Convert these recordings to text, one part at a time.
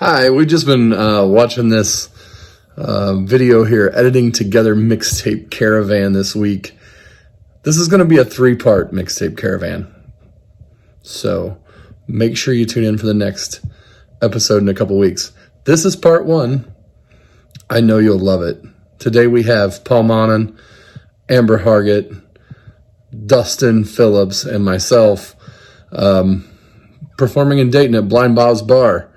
Hi, we've just been uh, watching this uh, video here, editing together mixtape caravan this week. This is going to be a three part mixtape caravan. So make sure you tune in for the next episode in a couple weeks. This is part one. I know you'll love it. Today we have Paul Monin, Amber Hargett, Dustin Phillips, and myself um, performing in Dayton at Blind Bob's Bar.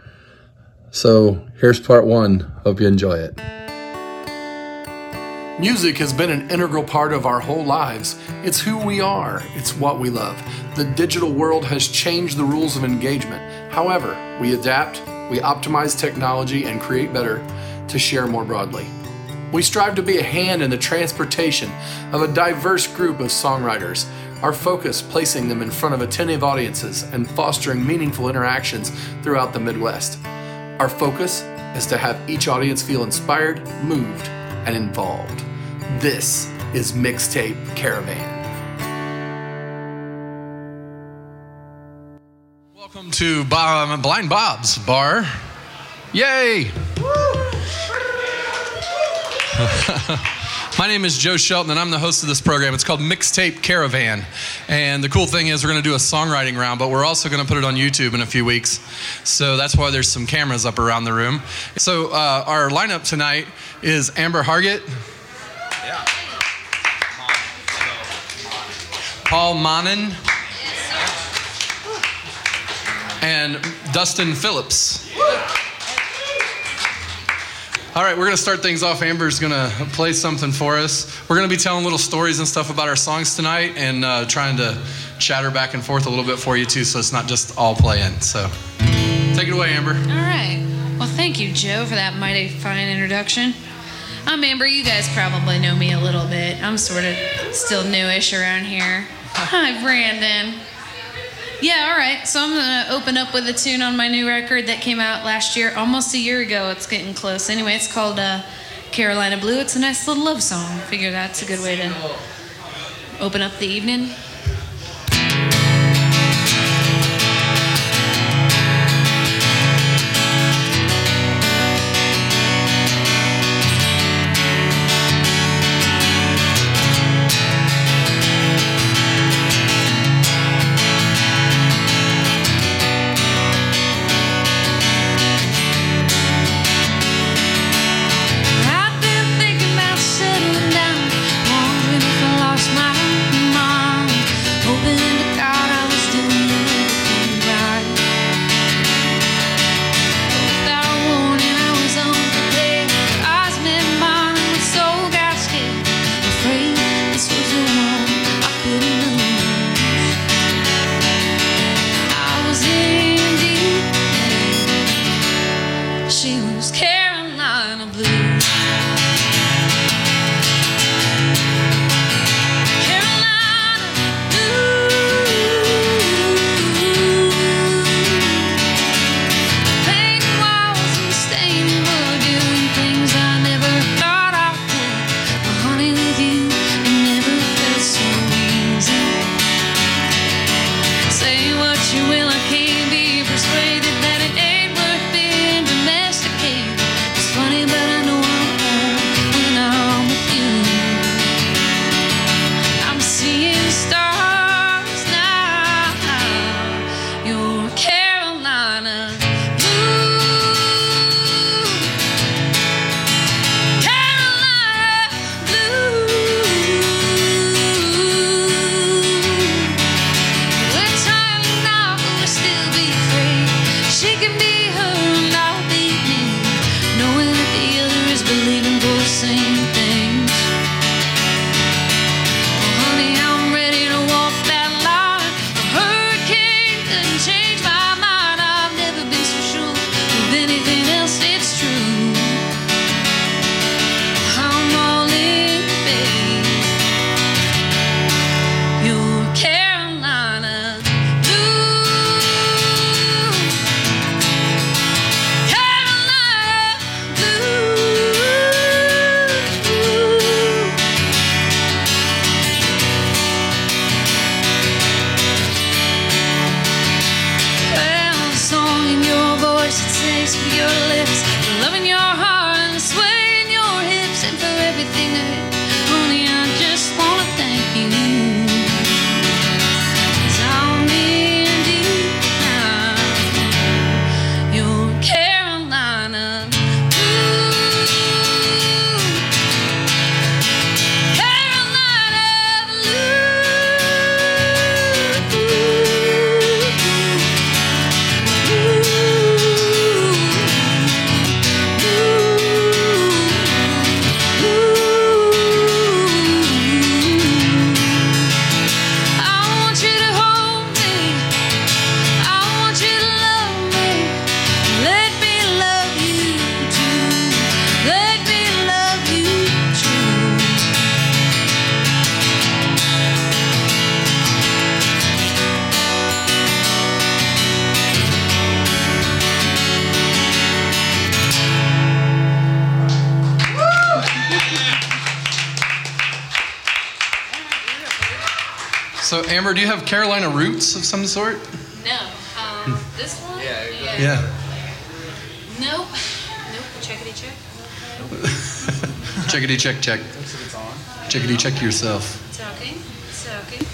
So here's part one. Hope you enjoy it. Music has been an integral part of our whole lives. It's who we are, it's what we love. The digital world has changed the rules of engagement. However, we adapt, we optimize technology, and create better to share more broadly. We strive to be a hand in the transportation of a diverse group of songwriters, our focus placing them in front of attentive audiences and fostering meaningful interactions throughout the Midwest. Our focus is to have each audience feel inspired, moved, and involved. This is Mixtape Caravan. Welcome to Bob, Blind Bob's Bar. Yay! My name is Joe Shelton, and I'm the host of this program. It's called Mixtape Caravan. And the cool thing is, we're going to do a songwriting round, but we're also going to put it on YouTube in a few weeks. So that's why there's some cameras up around the room. So uh, our lineup tonight is Amber Hargett. Yeah. Paul Monin, and Dustin Phillips. All right, we're going to start things off. Amber's going to play something for us. We're going to be telling little stories and stuff about our songs tonight and uh, trying to chatter back and forth a little bit for you, too, so it's not just all playing. So take it away, Amber. All right. Well, thank you, Joe, for that mighty fine introduction. I'm Amber. You guys probably know me a little bit. I'm sort of still newish around here. Hi, Brandon. Yeah, all right. So I'm going to open up with a tune on my new record that came out last year, almost a year ago. It's getting close. Anyway, it's called uh, Carolina Blue. It's a nice little love song. Figure that's a good way to open up the evening. Amber, do you have Carolina roots of some sort? No. Um, this one? Yeah. Yeah. Nope. Nope. Checkity check. Checkity check check. Checkity check yourself. Talking. Talking.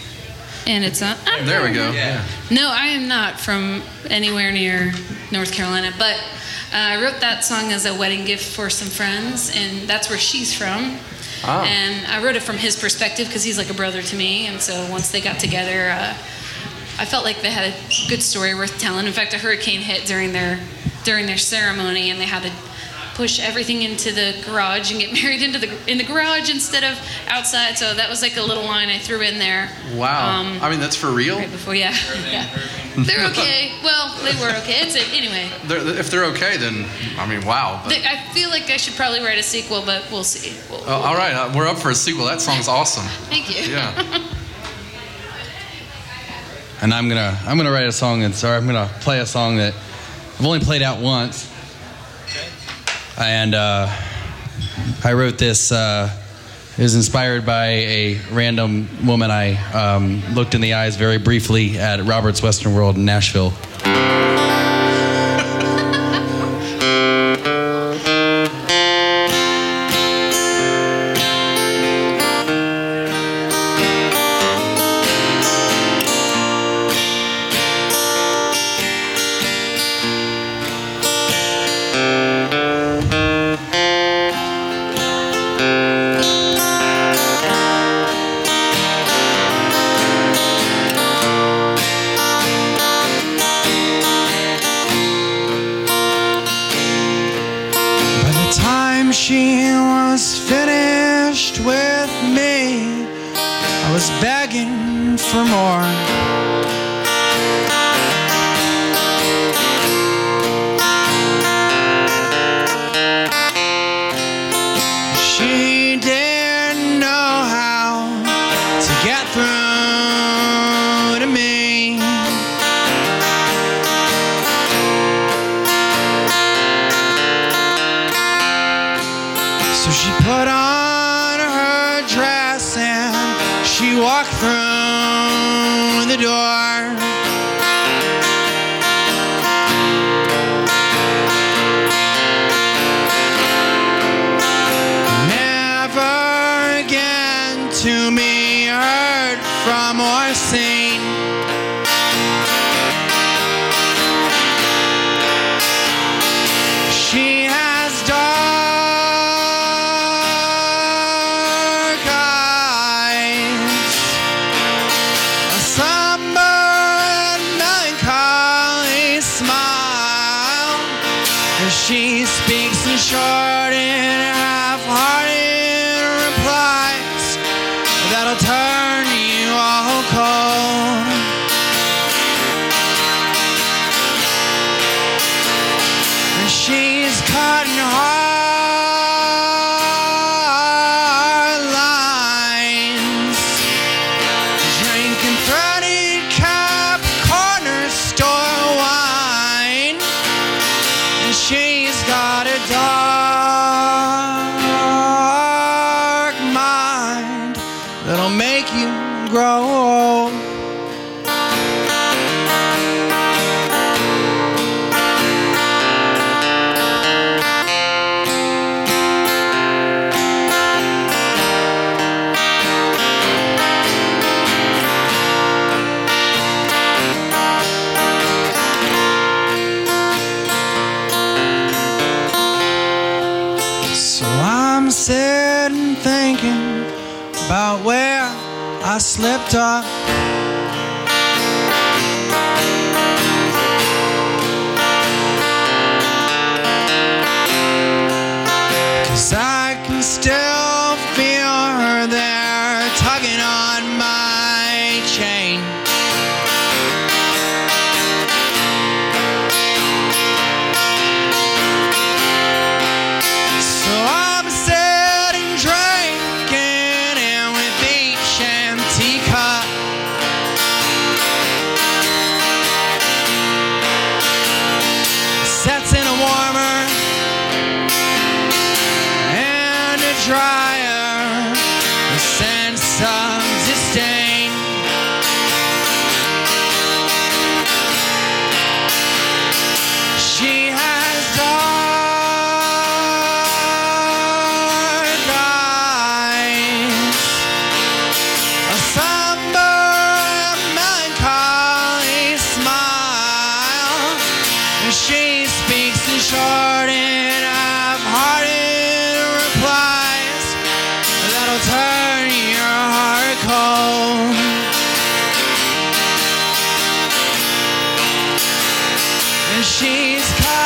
And it's on. There we go. Yeah. No, I am not from anywhere near North Carolina, but uh, I wrote that song as a wedding gift for some friends, and that's where she's from. Ah. And I wrote it from his perspective because he's like a brother to me, and so once they got together, uh, I felt like they had a good story worth telling. In fact, a hurricane hit during their during their ceremony, and they had to push everything into the garage and get married into the in the garage instead of outside. So that was like a little line I threw in there. Wow. Um, I mean, that's for real. Right before, yeah. yeah. They're okay. Well, they were okay. It's it anyway. They're, if they're okay, then I mean, wow. But, I feel like I should probably write a sequel, but we'll see. We'll, Oh, all right, uh, we're up for a sequel. That song's awesome. Thank you. Yeah. and I'm gonna I'm gonna write a song and sorry I'm gonna play a song that I've only played out once. Okay. And uh, I wrote this. Uh, was inspired by a random woman I um, looked in the eyes very briefly at Robert's Western World in Nashville.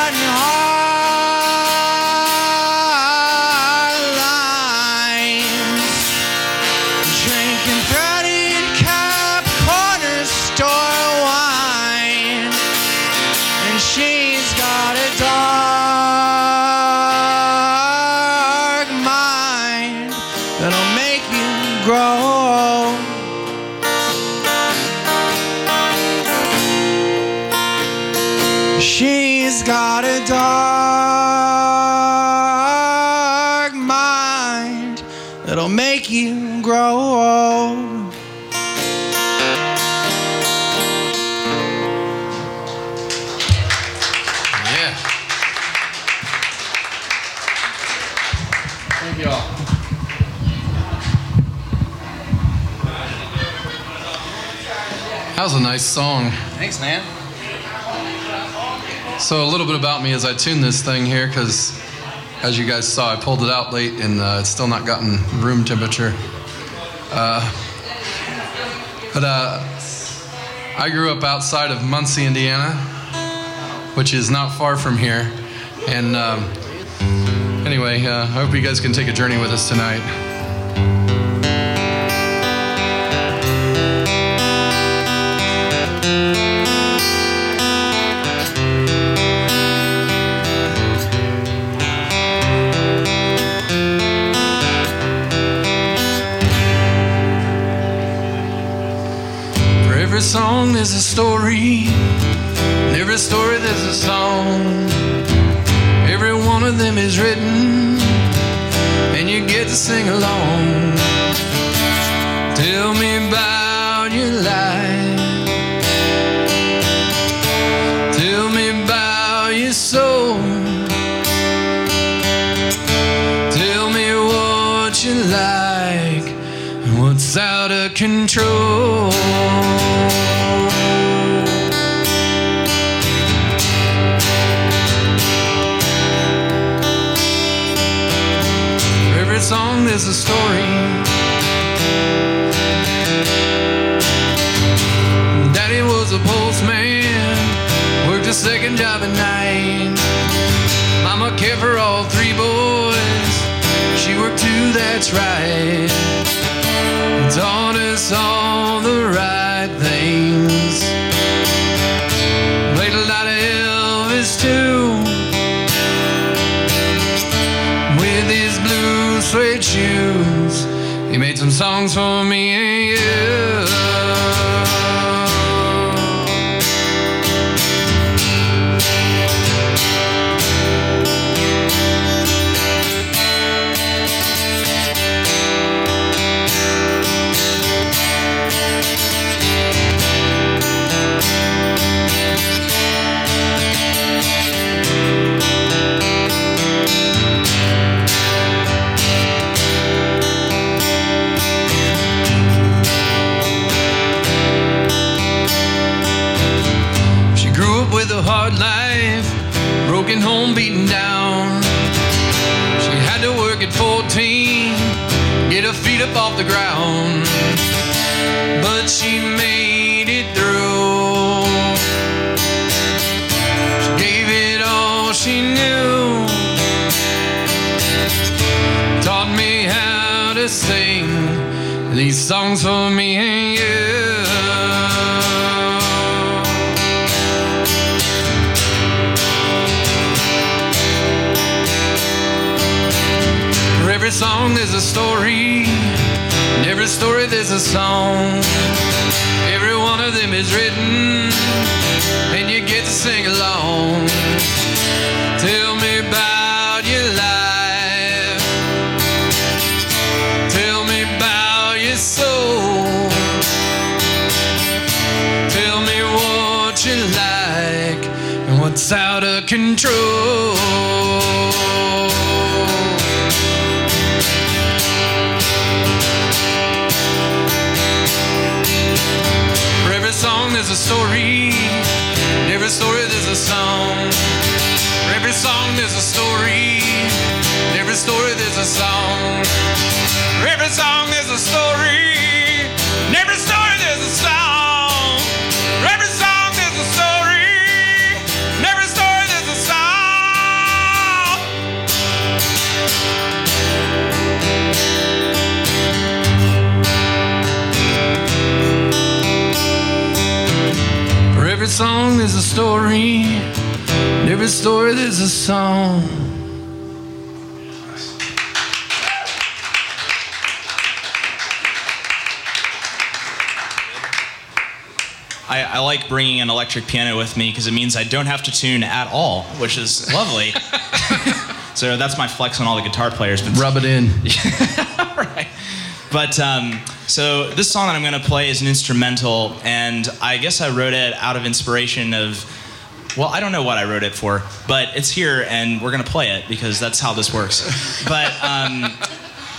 Cutting hard Thanks, man. So, a little bit about me as I tune this thing here, because as you guys saw, I pulled it out late and uh, it's still not gotten room temperature. Uh, but uh, I grew up outside of Muncie, Indiana, which is not far from here. And um, anyway, uh, I hope you guys can take a journey with us tonight. There's a story, and every story there's a song. Every one of them is written, and you get to sing along. Tell me about your life. Job at night. Mama cared for all three boys. She worked too, that's right. Taught us all the right things. Played a lot of Elvis too. With his blue suede shoes, he made some songs for me these songs for me and you. For every song there's a story, and every story there's a song. Every one of them is written, song there's a story, and every story there's a song. I, I like bringing an electric piano with me because it means I don't have to tune at all, which is lovely. so that's my flex on all the guitar players. But Rub it in. But um, so this song that I'm going to play is an instrumental, and I guess I wrote it out of inspiration of. Well, I don't know what I wrote it for, but it's here, and we're going to play it because that's how this works. But um,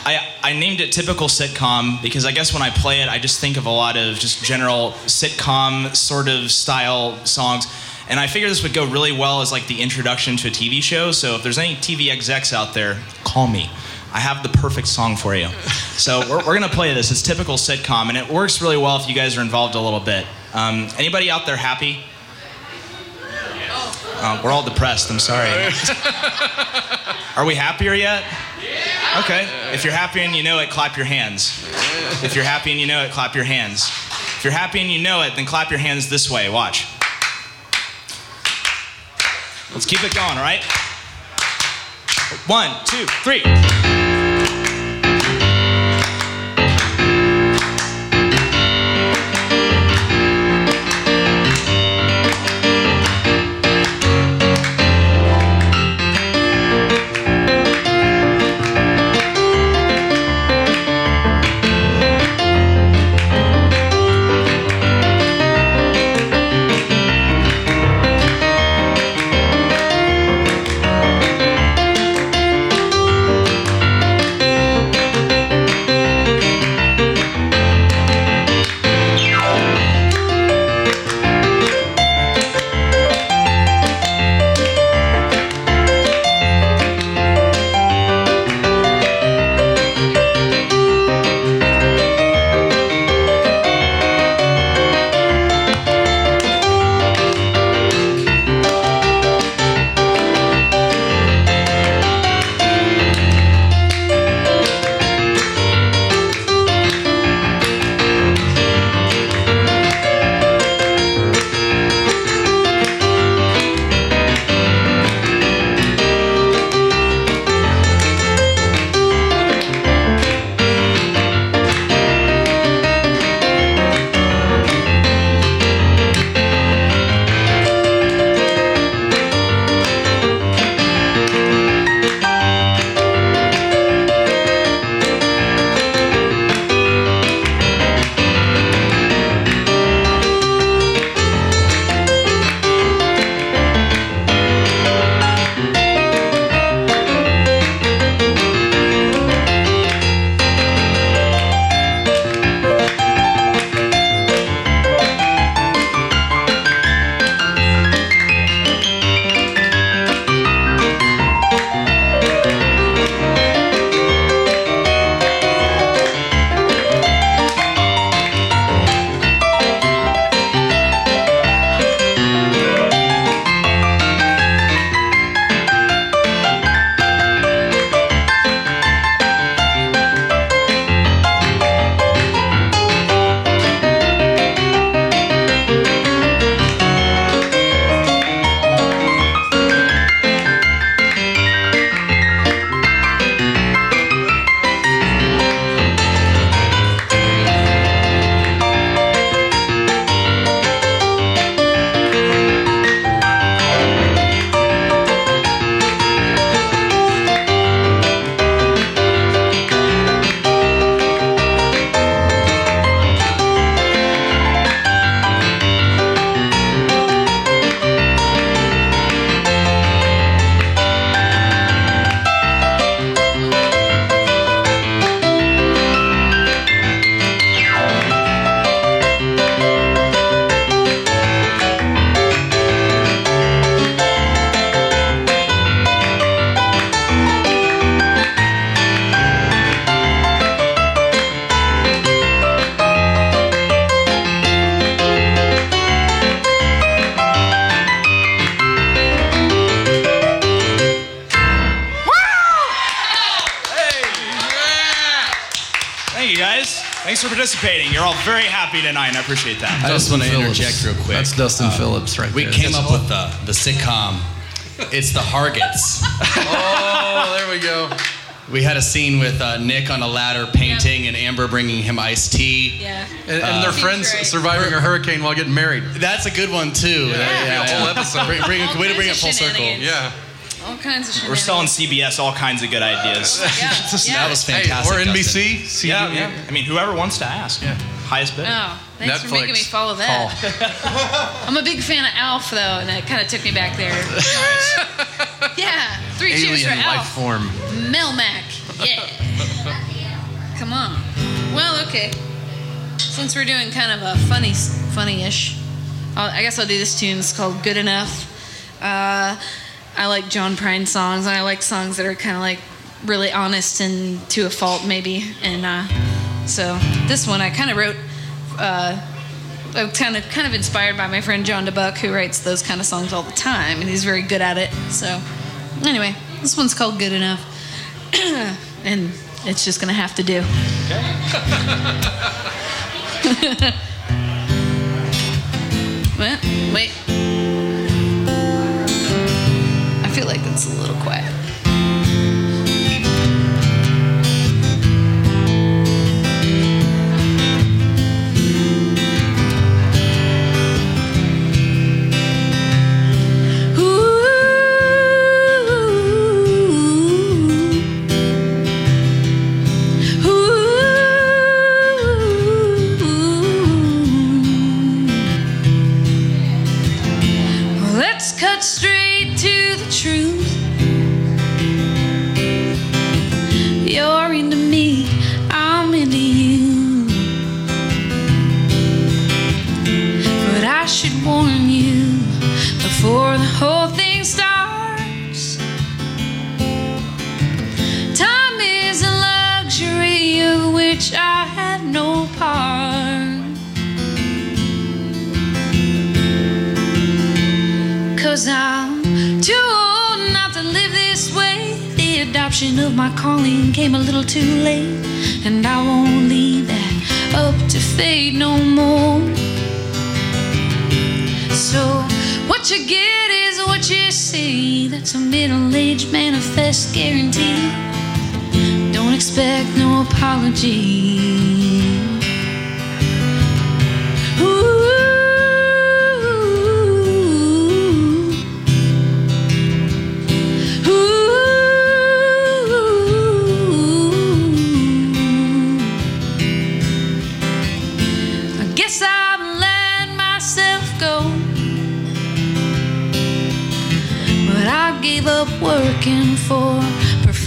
I, I named it typical sitcom because I guess when I play it, I just think of a lot of just general sitcom sort of style songs. And I figured this would go really well as like the introduction to a TV show. So if there's any TV execs out there, call me. I have the perfect song for you. So we're, we're gonna play this. It's typical sitcom, and it works really well if you guys are involved a little bit. Um, anybody out there happy? Uh, we're all depressed. I'm sorry. Are we happier yet? Okay. If you're happy and you know it, clap your hands. If you're happy and you know it, clap your hands. If you're happy and you know it, then clap your hands this way. Watch. Let's keep it going, all right? One, two, three. Appreciate that. I just want to Phillips. interject real quick. That's Dustin Uh, Phillips right We there. came up with the, the sitcom. It's the Hargetts. Oh, there we go. We had a scene with uh, Nick on a ladder painting and Amber bringing him iced tea. Yeah. And, and their friends right. surviving a hurricane while getting married. That's a good one too. Yeah, a whole episode. Bring, bring, All way to bring of it full circle. Yeah. All kinds of shit. We're selling CBS all kinds of good ideas. Yeah. yeah. That was Hey, fantastic. or NBC. See yeah, yeah. I mean, whoever wants to ask. Yeah. Highest bid. Oh, thanks for making me follow that. I'm a big fan of Alf, though, and that kind of took me back there. yeah, three cheers for Alien life Alf. form. Melmac. Yeah. Come on. Well, okay. Since we're doing kind of a funny, funny-ish, I'll, I guess I'll do this tune. It's called "Good Enough." Uh, I like John Prine songs, and I like songs that are kind of like really honest and to a fault, maybe. And uh, so this one I kind of wrote. Uh, kind of kind of inspired by my friend John DeBuck, who writes those kind of songs all the time, and he's very good at it. So, anyway, this one's called "Good Enough," and it's just gonna have to do. well, wait. I feel like that's a little quiet.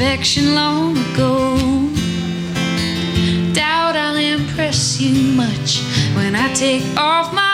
Perfection long ago. Doubt I'll impress you much when I take off my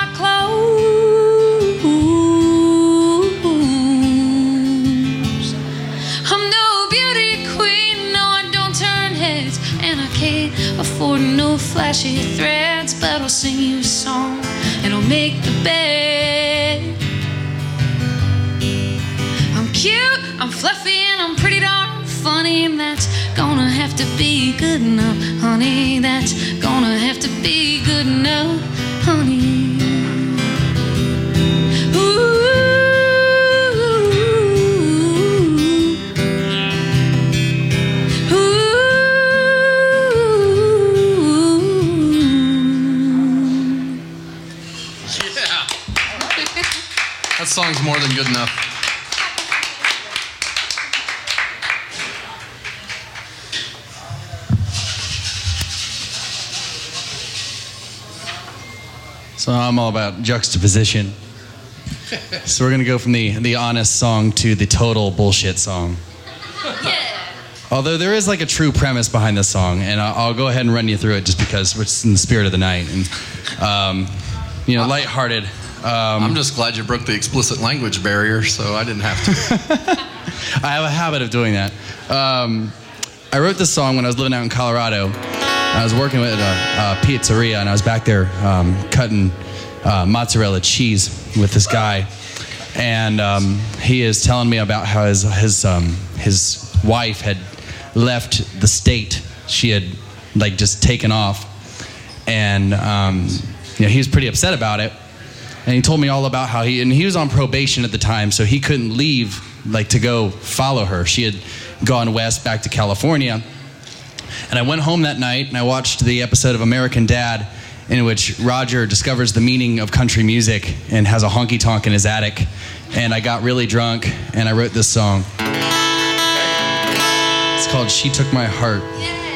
So I'm all about juxtaposition. so we're gonna go from the the honest song to the total bullshit song. Although there is like a true premise behind this song, and I'll, I'll go ahead and run you through it just because it's in the spirit of the night and um, you know lighthearted. Um, I'm just glad you broke the explicit language barrier, so I didn't have to. I have a habit of doing that. Um, I wrote this song when I was living out in Colorado. I was working with a, a pizzeria, and I was back there um, cutting uh, mozzarella cheese with this guy, and um, he is telling me about how his his um, his wife had left the state. She had like just taken off, and um, you know, he was pretty upset about it. And he told me all about how he and he was on probation at the time, so he couldn't leave like to go follow her. She had gone west back to California. And I went home that night and I watched the episode of American Dad in which Roger discovers the meaning of country music and has a honky tonk in his attic. And I got really drunk and I wrote this song. It's called She Took My Heart.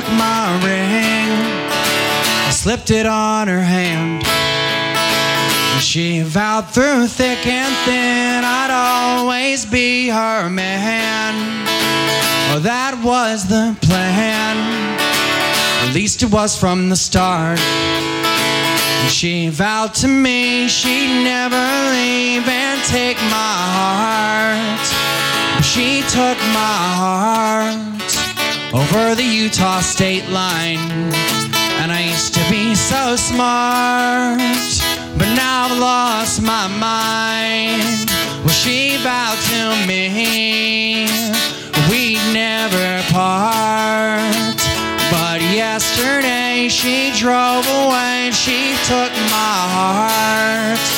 Took my ring, I slipped it on her hand. And she vowed through thick and thin I'd always be her man. Well, that was the plan. At least it was from the start. And she vowed to me she'd never leave and take my heart. She took my heart over the Utah state line. And I used to be so smart, but now I've lost my mind. Well, she vowed to me we'd never part. But yesterday she drove away she took my heart.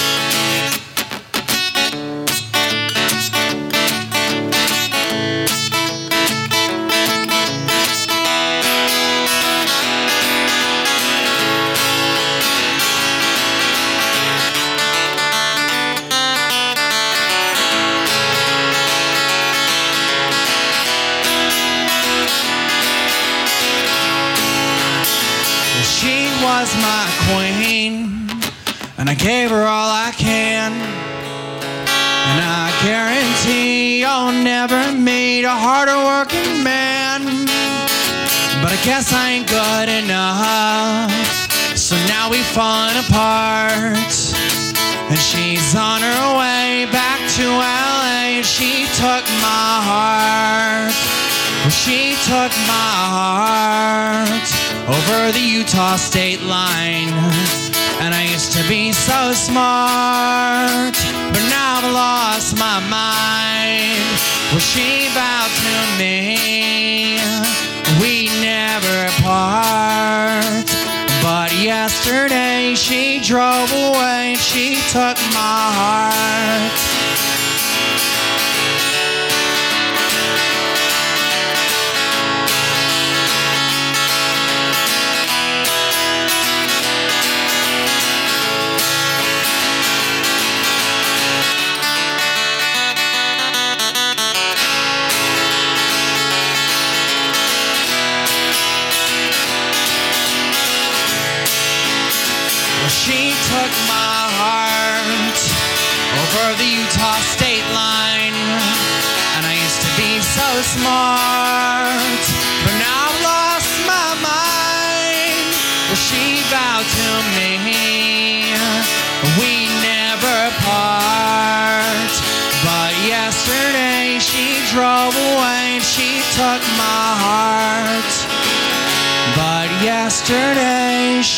The Utah state line. And I used to be so smart, but now I've lost my mind. Well, she vowed to me we never part. But yesterday she drove away she took my heart.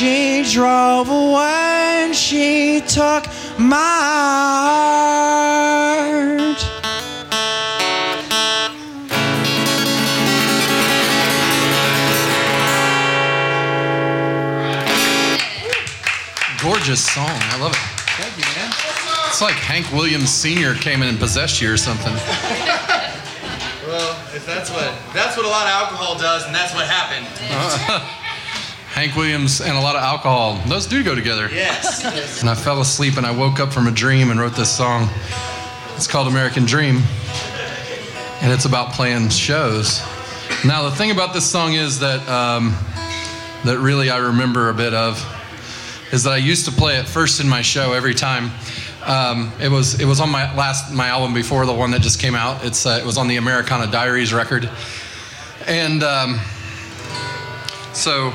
She drove away and she took my heart. Gorgeous song. I love it. Thank you, man. It's like Hank Williams Sr. came in and possessed you or something. Well, if that's what that's what a lot of alcohol does, and that's what happened. Hank Williams and a lot of alcohol. Those do go together. Yes. And I fell asleep and I woke up from a dream and wrote this song. It's called American Dream. And it's about playing shows. Now, the thing about this song is that, um, that really I remember a bit of is that I used to play it first in my show every time. Um, it was it was on my last my album before the one that just came out. It's uh, it was on the Americana Diaries record, and um, so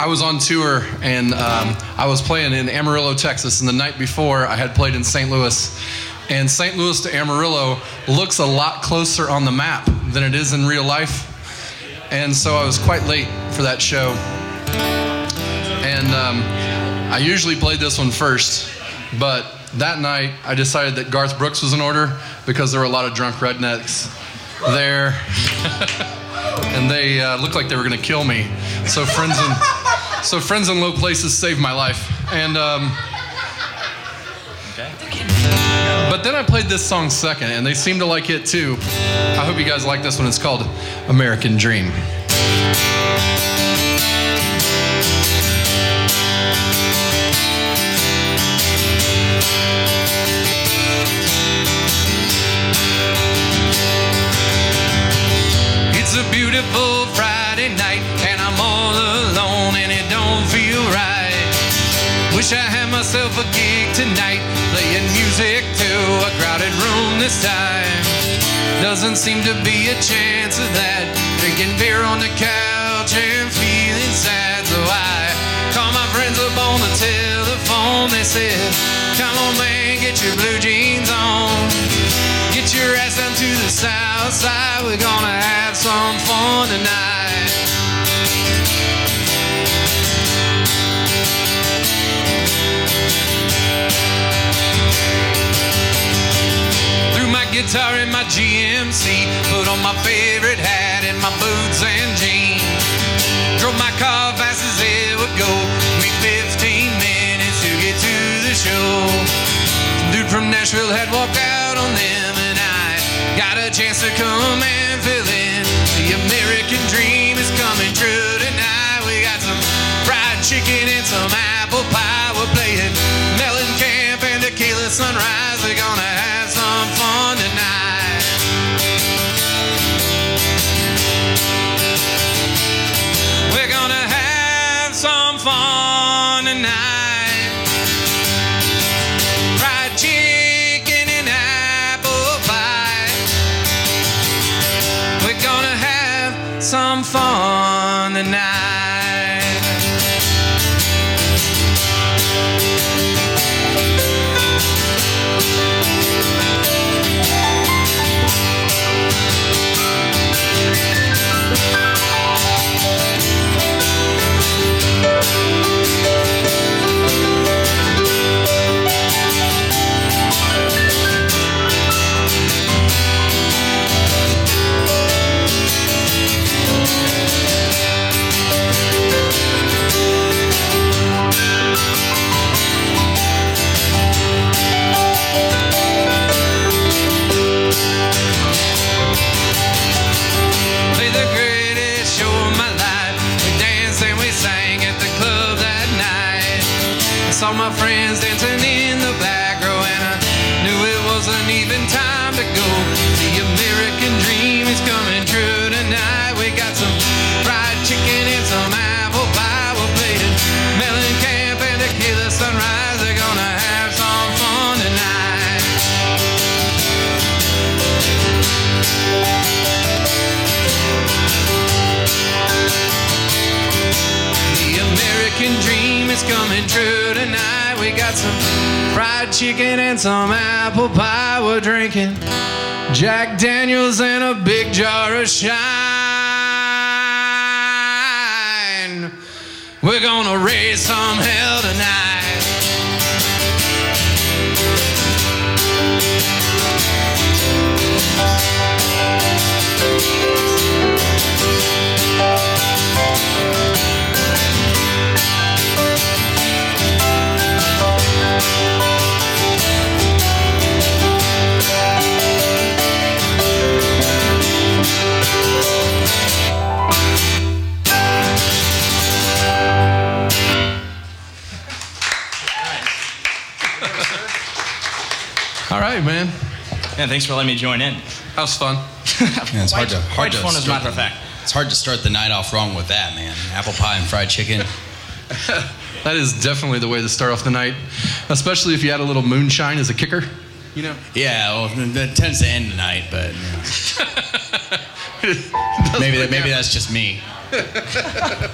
I was on tour and um, I was playing in Amarillo, Texas, and the night before I had played in St. Louis. And St. Louis to Amarillo looks a lot closer on the map than it is in real life. And so I was quite late for that show. And um, I usually played this one first, but that night I decided that Garth Brooks was in order because there were a lot of drunk rednecks there. and they uh, looked like they were going to kill me. So friends in so friends in low places saved my life. And um, but then I played this song second, and they seemed to like it too. I hope you guys like this one. It's called American Dream. It's a beautiful Friday night, Wish I had myself a gig tonight, playing music to a crowded room this time. Doesn't seem to be a chance of that. Drinking beer on the couch and feeling sad, so I call my friends up on the telephone. They said, Come on, man, get your blue jeans on. Get your ass down to the south side. We're gonna have some fun tonight. Guitar in my GMC, put on my favorite hat and my boots and jeans. Drove my car fast as it would go. Me 15 minutes to get to the show. Dude from Nashville had walked out on them, and I got a chance to come in. Tonight. Some fried chicken and some apple pie. We're drinking Jack Daniels and a big jar of shine. We're gonna raise some hell tonight. All right, man. Yeah, thanks for letting me join in. That was fun. Yeah, it's hard to hard Quite to fun, as a start matter of the- fact. It's hard to start the night off wrong with that, man. Apple pie and fried chicken. That is definitely the way to start off the night, especially if you add a little moonshine as a kicker. You know, Yeah, well, that tends to end the night, but you know. maybe that, maybe that's just me. I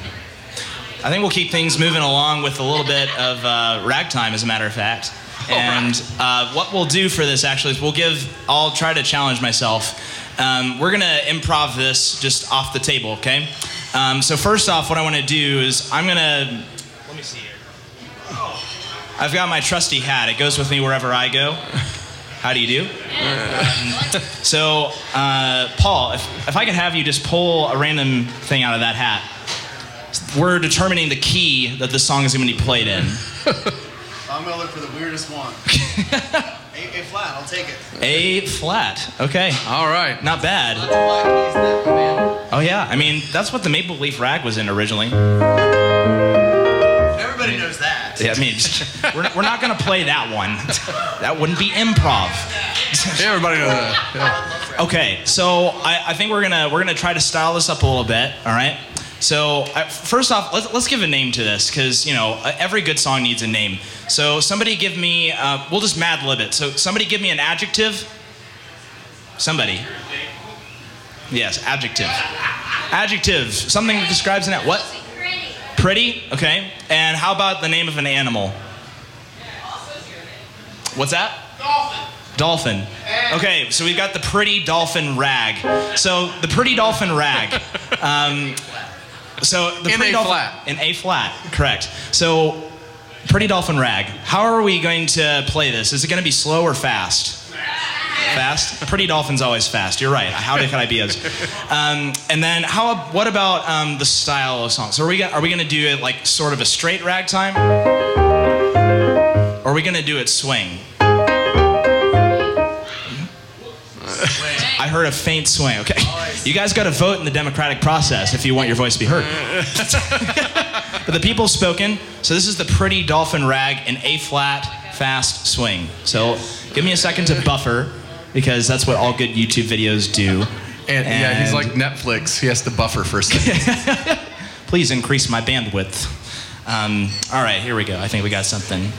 think we'll keep things moving along with a little bit of uh, ragtime, as a matter of fact. And uh, what we'll do for this actually is we'll give. I'll try to challenge myself. Um, we're gonna improv this just off the table, okay? Um, so first off, what I want to do is I'm gonna. Let me see here. I've got my trusty hat. It goes with me wherever I go. How do you do? Um, so, uh, Paul, if, if I could have you just pull a random thing out of that hat, we're determining the key that the song is going to be played in. I'm gonna look for the weirdest one. A, a flat, I'll take it. A flat. Okay. All right. Not bad. That's why keys that, man. Oh, yeah. I mean, that's what the Maple Leaf Rag was in originally. Everybody knows that. Yeah, I mean, we're, we're not going to play that one. That wouldn't be improv. Everybody knows that. Yeah. Okay, so I, I think we're gonna we're gonna try to style this up a little bit. All right. So uh, first off, let's let's give a name to this because you know uh, every good song needs a name. So somebody give me uh, we'll just mad lib it. So somebody give me an adjective. Somebody. Yes, adjective. Adjective. Something that describes an what? Pretty. Okay. And how about the name of an animal? What's that? Dolphin. Dolphin. Okay, so we've got the pretty dolphin rag. So the pretty dolphin rag. Um, so the In pretty A dolphin, flat. In A flat, correct. So pretty dolphin rag. How are we going to play this? Is it going to be slow or fast? Fast. Pretty dolphin's always fast. You're right. How could I be as? Um, and then how? What about um, the style of song? So are we are we going to do it like sort of a straight ragtime? Or are we going to do it swing? I heard a faint swing. Okay. You guys got to vote in the democratic process if you want your voice to be heard. but the people have spoken. So this is the pretty dolphin rag in A flat fast swing. So give me a second to buffer because that's what all good YouTube videos do. And, yeah, he's like Netflix. He has to buffer for a second. Please increase my bandwidth. Um, all right, here we go. I think we got something.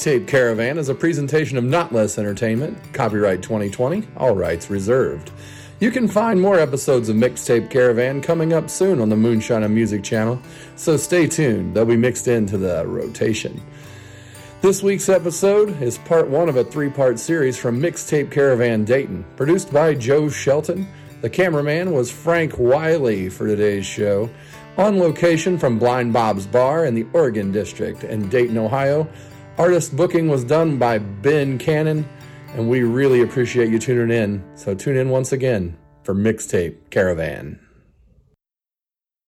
Mixtape Caravan is a presentation of Not Less Entertainment, copyright 2020, all rights reserved. You can find more episodes of Mixtape Caravan coming up soon on the Moonshine of Music channel, so stay tuned, they'll be mixed into the rotation. This week's episode is part one of a three part series from Mixtape Caravan Dayton, produced by Joe Shelton. The cameraman was Frank Wiley for today's show. On location from Blind Bob's Bar in the Oregon District in Dayton, Ohio, artist booking was done by Ben Cannon, and we really appreciate you tuning in. So tune in once again for Mixtape Caravan.